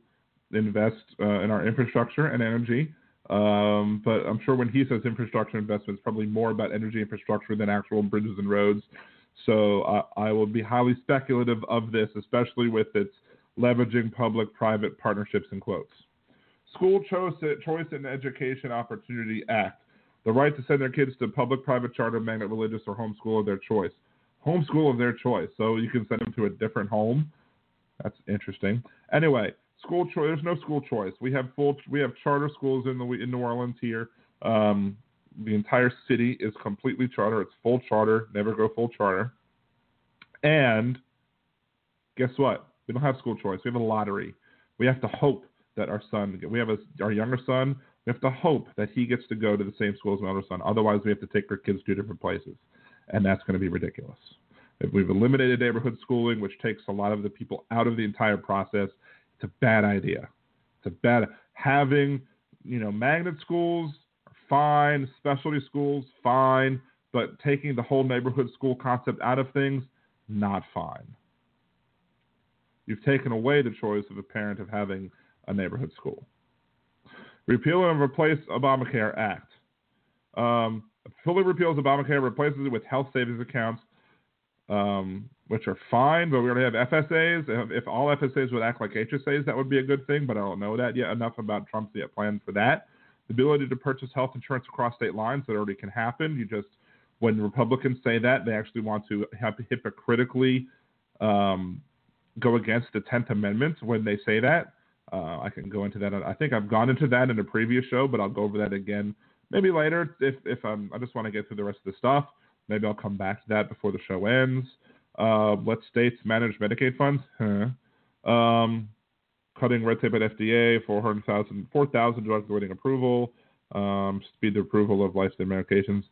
invest uh, in our infrastructure and energy. Um, but I'm sure when he says infrastructure investment, it's probably more about energy infrastructure than actual bridges and roads. So uh, I will be highly speculative of this, especially with its leveraging public-private partnerships in quotes. School Choice, Choice and Education Opportunity Act. The right to send their kids to public, private, charter, magnet, religious, or homeschool of their choice homeschool of their choice. So you can send them to a different home. That's interesting. Anyway, school choice. There's no school choice. We have full. We have charter schools in the in New Orleans here. Um, the entire city is completely charter. It's full charter. Never go full charter. And guess what? We don't have school choice. We have a lottery. We have to hope that our son. We have a, our younger son. We have to hope that he gets to go to the same school as my older son. Otherwise, we have to take our kids to different places and that's going to be ridiculous. If we've eliminated neighborhood schooling, which takes a lot of the people out of the entire process, it's a bad idea. It's a bad having, you know, magnet schools are fine, specialty schools fine, but taking the whole neighborhood school concept out of things, not fine. You've taken away the choice of a parent of having a neighborhood school. Repeal and replace Obamacare Act. Um, fully repeals Obamacare, replaces it with health savings accounts, um, which are fine, but we already have FSAs. If, all FSAs would act like HSAs, that would be a good thing, but I don't know that yet enough about Trump's yet plan for that. The ability to purchase health insurance across state lines, that already can happen. You just, when Republicans say that, they actually want to hypocritically um, go against the Tenth Amendment when they say that. Uh, I can go into that. I think I've gone into that in a previous show, but I'll go over that again maybe later if if I just want to get through the rest of the stuff. Maybe I'll come back to that before the show ends. Uh, let states manage Medicaid funds. Huh. Um, cutting red tape at FDA, 400,000, 4,000 drugs awaiting approval. Um, speed the approval of life-saving medications.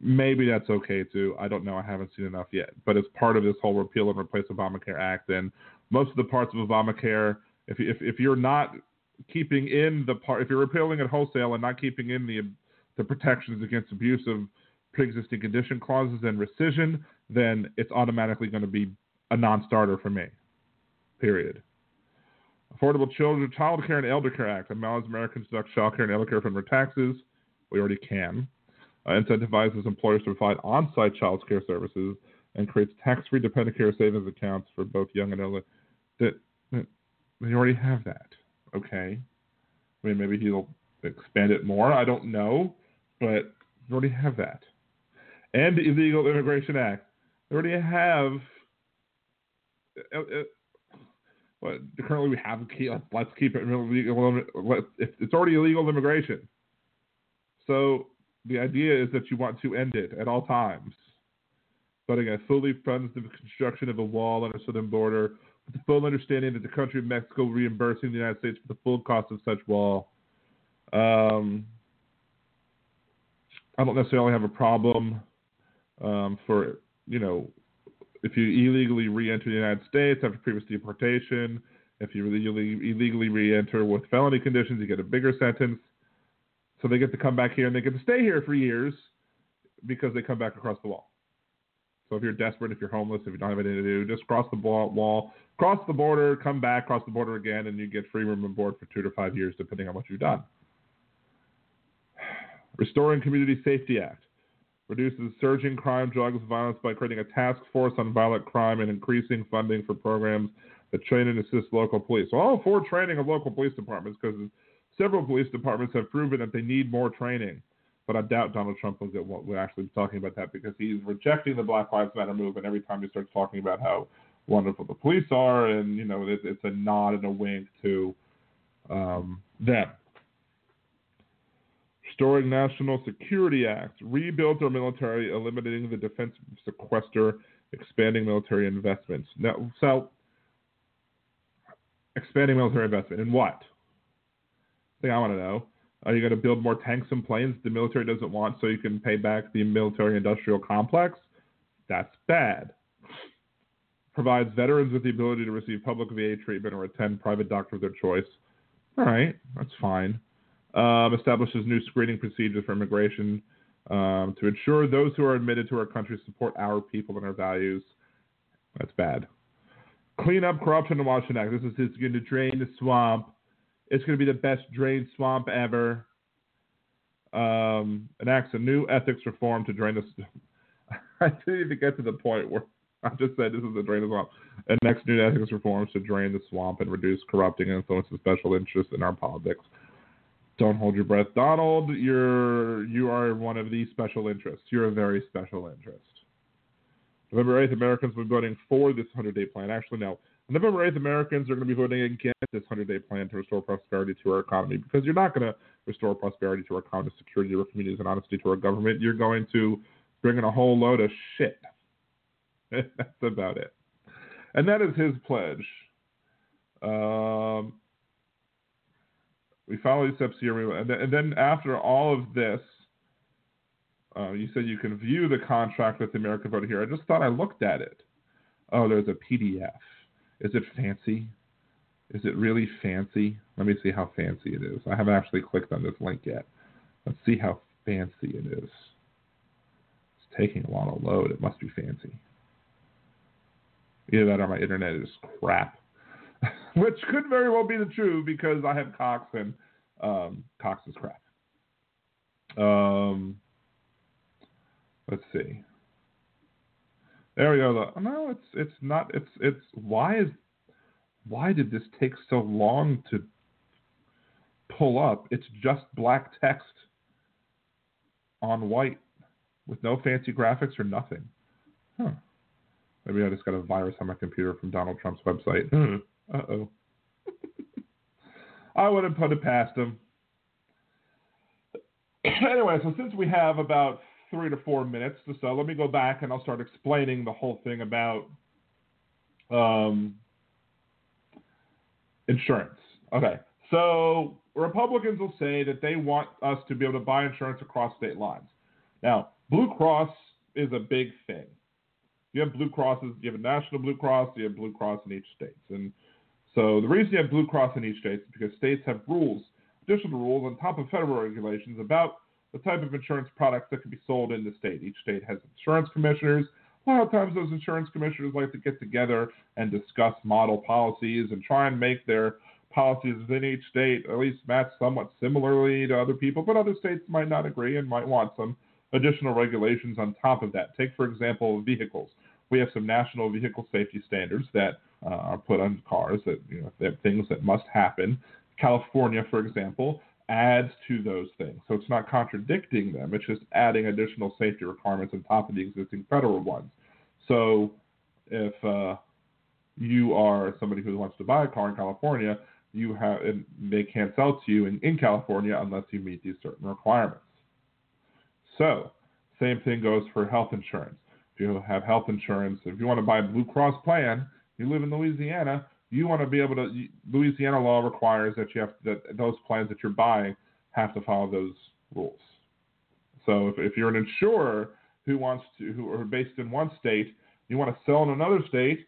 Maybe that's okay too. I don't know. I haven't seen enough yet. But it's part of this whole repeal and replace Obamacare Act, and most of the parts of Obamacare, if if if you're not keeping in the part, if you're repealing it wholesale and not keeping in the the protections against abuse of pre-existing condition clauses and rescission, then it's automatically going to be a non-starter for me. Period. Affordable Children, Child Care and Elder Care Act allows Americans to deduct child care and elder care from their taxes. We already can. Uh, incentivizes employers to provide on-site child care services and creates tax-free dependent care savings accounts for both young and elder. That, we already have that. Okay. I mean, maybe he'll expand it more. I don't know but we already have that. And the Illegal Immigration Act. They already have. Uh, uh, well, currently we have. Key let's keep it illegal. It's already illegal immigration. So the idea is that you want to end it at all times. But again, fully funds the construction of a wall on our southern border with the full understanding that the country of Mexico reimbursing the United States for the full cost of such wall. Um, I don't necessarily have a problem um, for you know if you illegally re-enter the United States after previous deportation. If you illegally, illegally re-enter with felony conditions, you get a bigger sentence. So they get to come back here and they get to stay here for years because they come back across the wall. So if you're desperate, if you're homeless, if you don't have anything to do, just cross the wall, cross the border, come back, cross the border again, and you get free room and board for two to five years, depending on what you've done. Restoring Community Safety Act reduces surging crime, drugs, violence by creating a task force on violent crime and increasing funding for programs that train and assist local police. So all for training of local police departments because several police departments have proven that they need more training. But I doubt Donald Trump will, get, will actually talking about that because he's rejecting the Black Lives Matter movement every time he starts talking about how wonderful the police are, and you know it, it's a nod and a wink to um, them. Restoring National Security Act, rebuilt our military, eliminating the defense sequester, expanding military investments. Now, so expanding military investment in what? Thing I want to know. Are you going to build more tanks and planes the military doesn't want so you can pay back the military industrial complex? That's bad. Provides veterans with the ability to receive public VA treatment or attend private doctor of their choice. All right, that's fine um, establishes new screening procedures for immigration um, to ensure those who are admitted to our country support our people and our values. That's bad. Clean up corruption in Washington Act. This is going to drain the swamp. It's going to be the best drained swamp ever. Um, enacts a new ethics reform to drain the. I didn't even get to the point where I just said this is a drain the swamp. Next new ethics reforms to drain the swamp and reduce corrupting influence of special interests in our politics. Don't hold your breath, Donald. You're you are one of these special interests. You're a very special interest. November 8th, Americans will be voting for this 100-day plan. Actually, no. November 8th, Americans are going to be voting against this 100-day plan to restore prosperity to our economy because you're not going to restore prosperity to our economy, security to our communities, and honesty to our government. You're going to bring in a whole load of shit. That's about it. And that is his pledge. Um, we follow these steps here, and then, and then after all of this, uh, you said you can view the contract with the American Voter here. I just thought I looked at it. Oh, there's a PDF. Is it fancy? Is it really fancy? Let me see how fancy it is. I haven't actually clicked on this link yet. Let's see how fancy it is. It's taking a lot of load. It must be fancy. Either that or my internet is crap. which could very well be the truth because I have Cox and um, Cox is crap. Um, let's see. There we go. No, it's it's not. It's it's why is why did this take so long to pull up? It's just black text on white with no fancy graphics or nothing. Huh. Maybe I just got a virus on my computer from Donald Trump's website. Uh oh. I wouldn't put it past him. anyway, so since we have about three to four minutes so, let me go back and I'll start explaining the whole thing about um, insurance. Okay, so Republicans will say that they want us to be able to buy insurance across state lines. Now, Blue Cross is a big thing. You have Blue Crosses, you have a national Blue Cross, you have Blue Cross in each state. And so the reason you have Blue Cross in each state is because states have rules, additional rules on top of federal regulations about the type of insurance products that can be sold in the state. Each state has insurance commissioners. A lot of times, those insurance commissioners like to get together and discuss model policies and try and make their policies within each state at least match somewhat similarly to other people, but other states might not agree and might want some additional regulations on top of that. Take, for example, vehicles. We have some national vehicle safety standards that uh, are put on cars that you know they have things that must happen. California, for example, adds to those things, so it's not contradicting them. It's just adding additional safety requirements on top of the existing federal ones. So, if uh, you are somebody who wants to buy a car in California, you have and they can't sell to you in, in California unless you meet these certain requirements. So, same thing goes for health insurance. If you have health insurance, if you want to buy a Blue Cross plan, you live in Louisiana, you want to be able to. Louisiana law requires that you have that those plans that you're buying have to follow those rules. So if, if you're an insurer who wants to, who are based in one state, you want to sell in another state.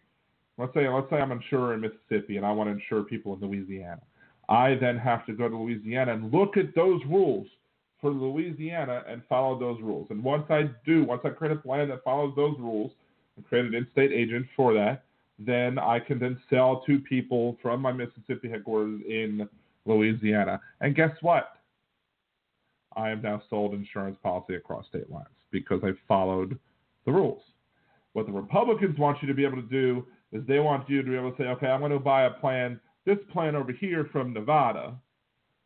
Let's say let's say I'm an insurer in Mississippi and I want to insure people in Louisiana. I then have to go to Louisiana and look at those rules for Louisiana and follow those rules. And once I do, once I create a plan that follows those rules and create an in-state agent for that, then I can then sell to people from my Mississippi headquarters in Louisiana. And guess what? I am now sold insurance policy across state lines because I followed the rules. What the Republicans want you to be able to do is they want you to be able to say, okay, I'm going to buy a plan, this plan over here from Nevada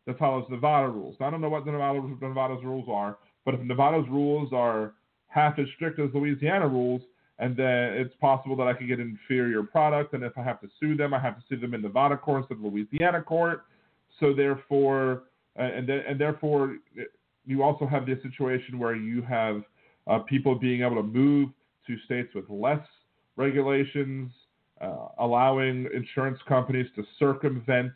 that follows Nevada rules. Now, I don't know what the Nevada, Nevada's rules are, but if Nevada's rules are half as strict as Louisiana rules, and then it's possible that I could get inferior product, and if I have to sue them, I have to sue them in Nevada court instead of Louisiana court. So therefore, uh, and then, and therefore, you also have this situation where you have uh, people being able to move to states with less regulations, uh, allowing insurance companies to circumvent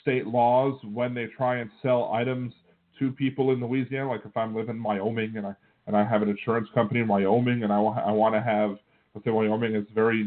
state laws when they try and sell items to people in Louisiana. Like if I'm living in Wyoming and I and I have an insurance company in Wyoming and I, I want to have let's say Wyoming is very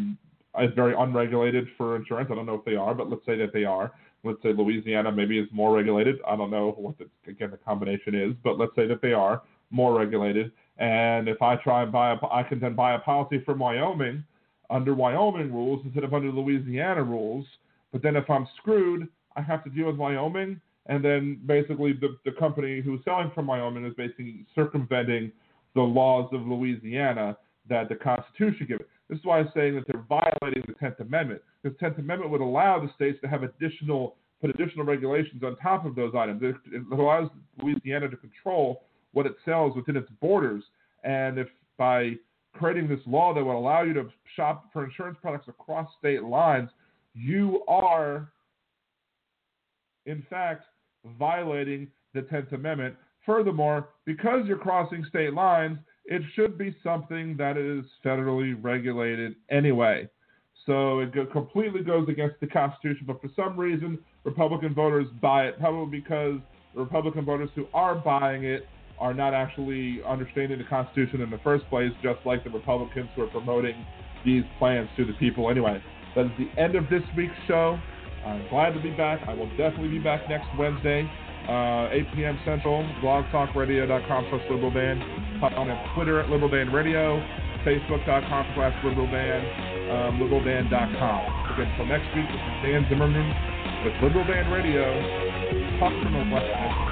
is very unregulated for insurance. I don't know if they are, but let's say that they are. Let's say Louisiana maybe is more regulated. I don't know what the again the combination is, but let's say that they are more regulated. And if I try and buy a, I can then buy a policy from Wyoming under Wyoming rules instead of under Louisiana rules. But then if I'm screwed, I have to deal with Wyoming, and then basically the, the company who's selling from Wyoming is basically circumventing the laws of Louisiana that the Constitution gives. This is why I'm saying that they're violating the Tenth Amendment. The Tenth Amendment would allow the states to have additional put additional regulations on top of those items. It, it allows Louisiana to control what it sells within its borders. And if by creating this law that would allow you to shop for insurance products across state lines, you are in fact, violating the 10th Amendment. Furthermore, because you're crossing state lines, it should be something that is federally regulated anyway. So it completely goes against the Constitution, but for some reason, Republican voters buy it, probably because the Republican voters who are buying it are not actually understanding the Constitution in the first place, just like the Republicans who are promoting these plans to the people anyway. That is the end of this week's show. I'm glad to be back. I will definitely be back next Wednesday, uh, 8 p.m. Central, blogtalkradio.com slash liberaldan. On Twitter at liberaldanradio, facebook.com slash liberaldan, um, liberaldan.com. Again, until next week, this is Dan Zimmerman with Liberal Dan Radio, talk from the West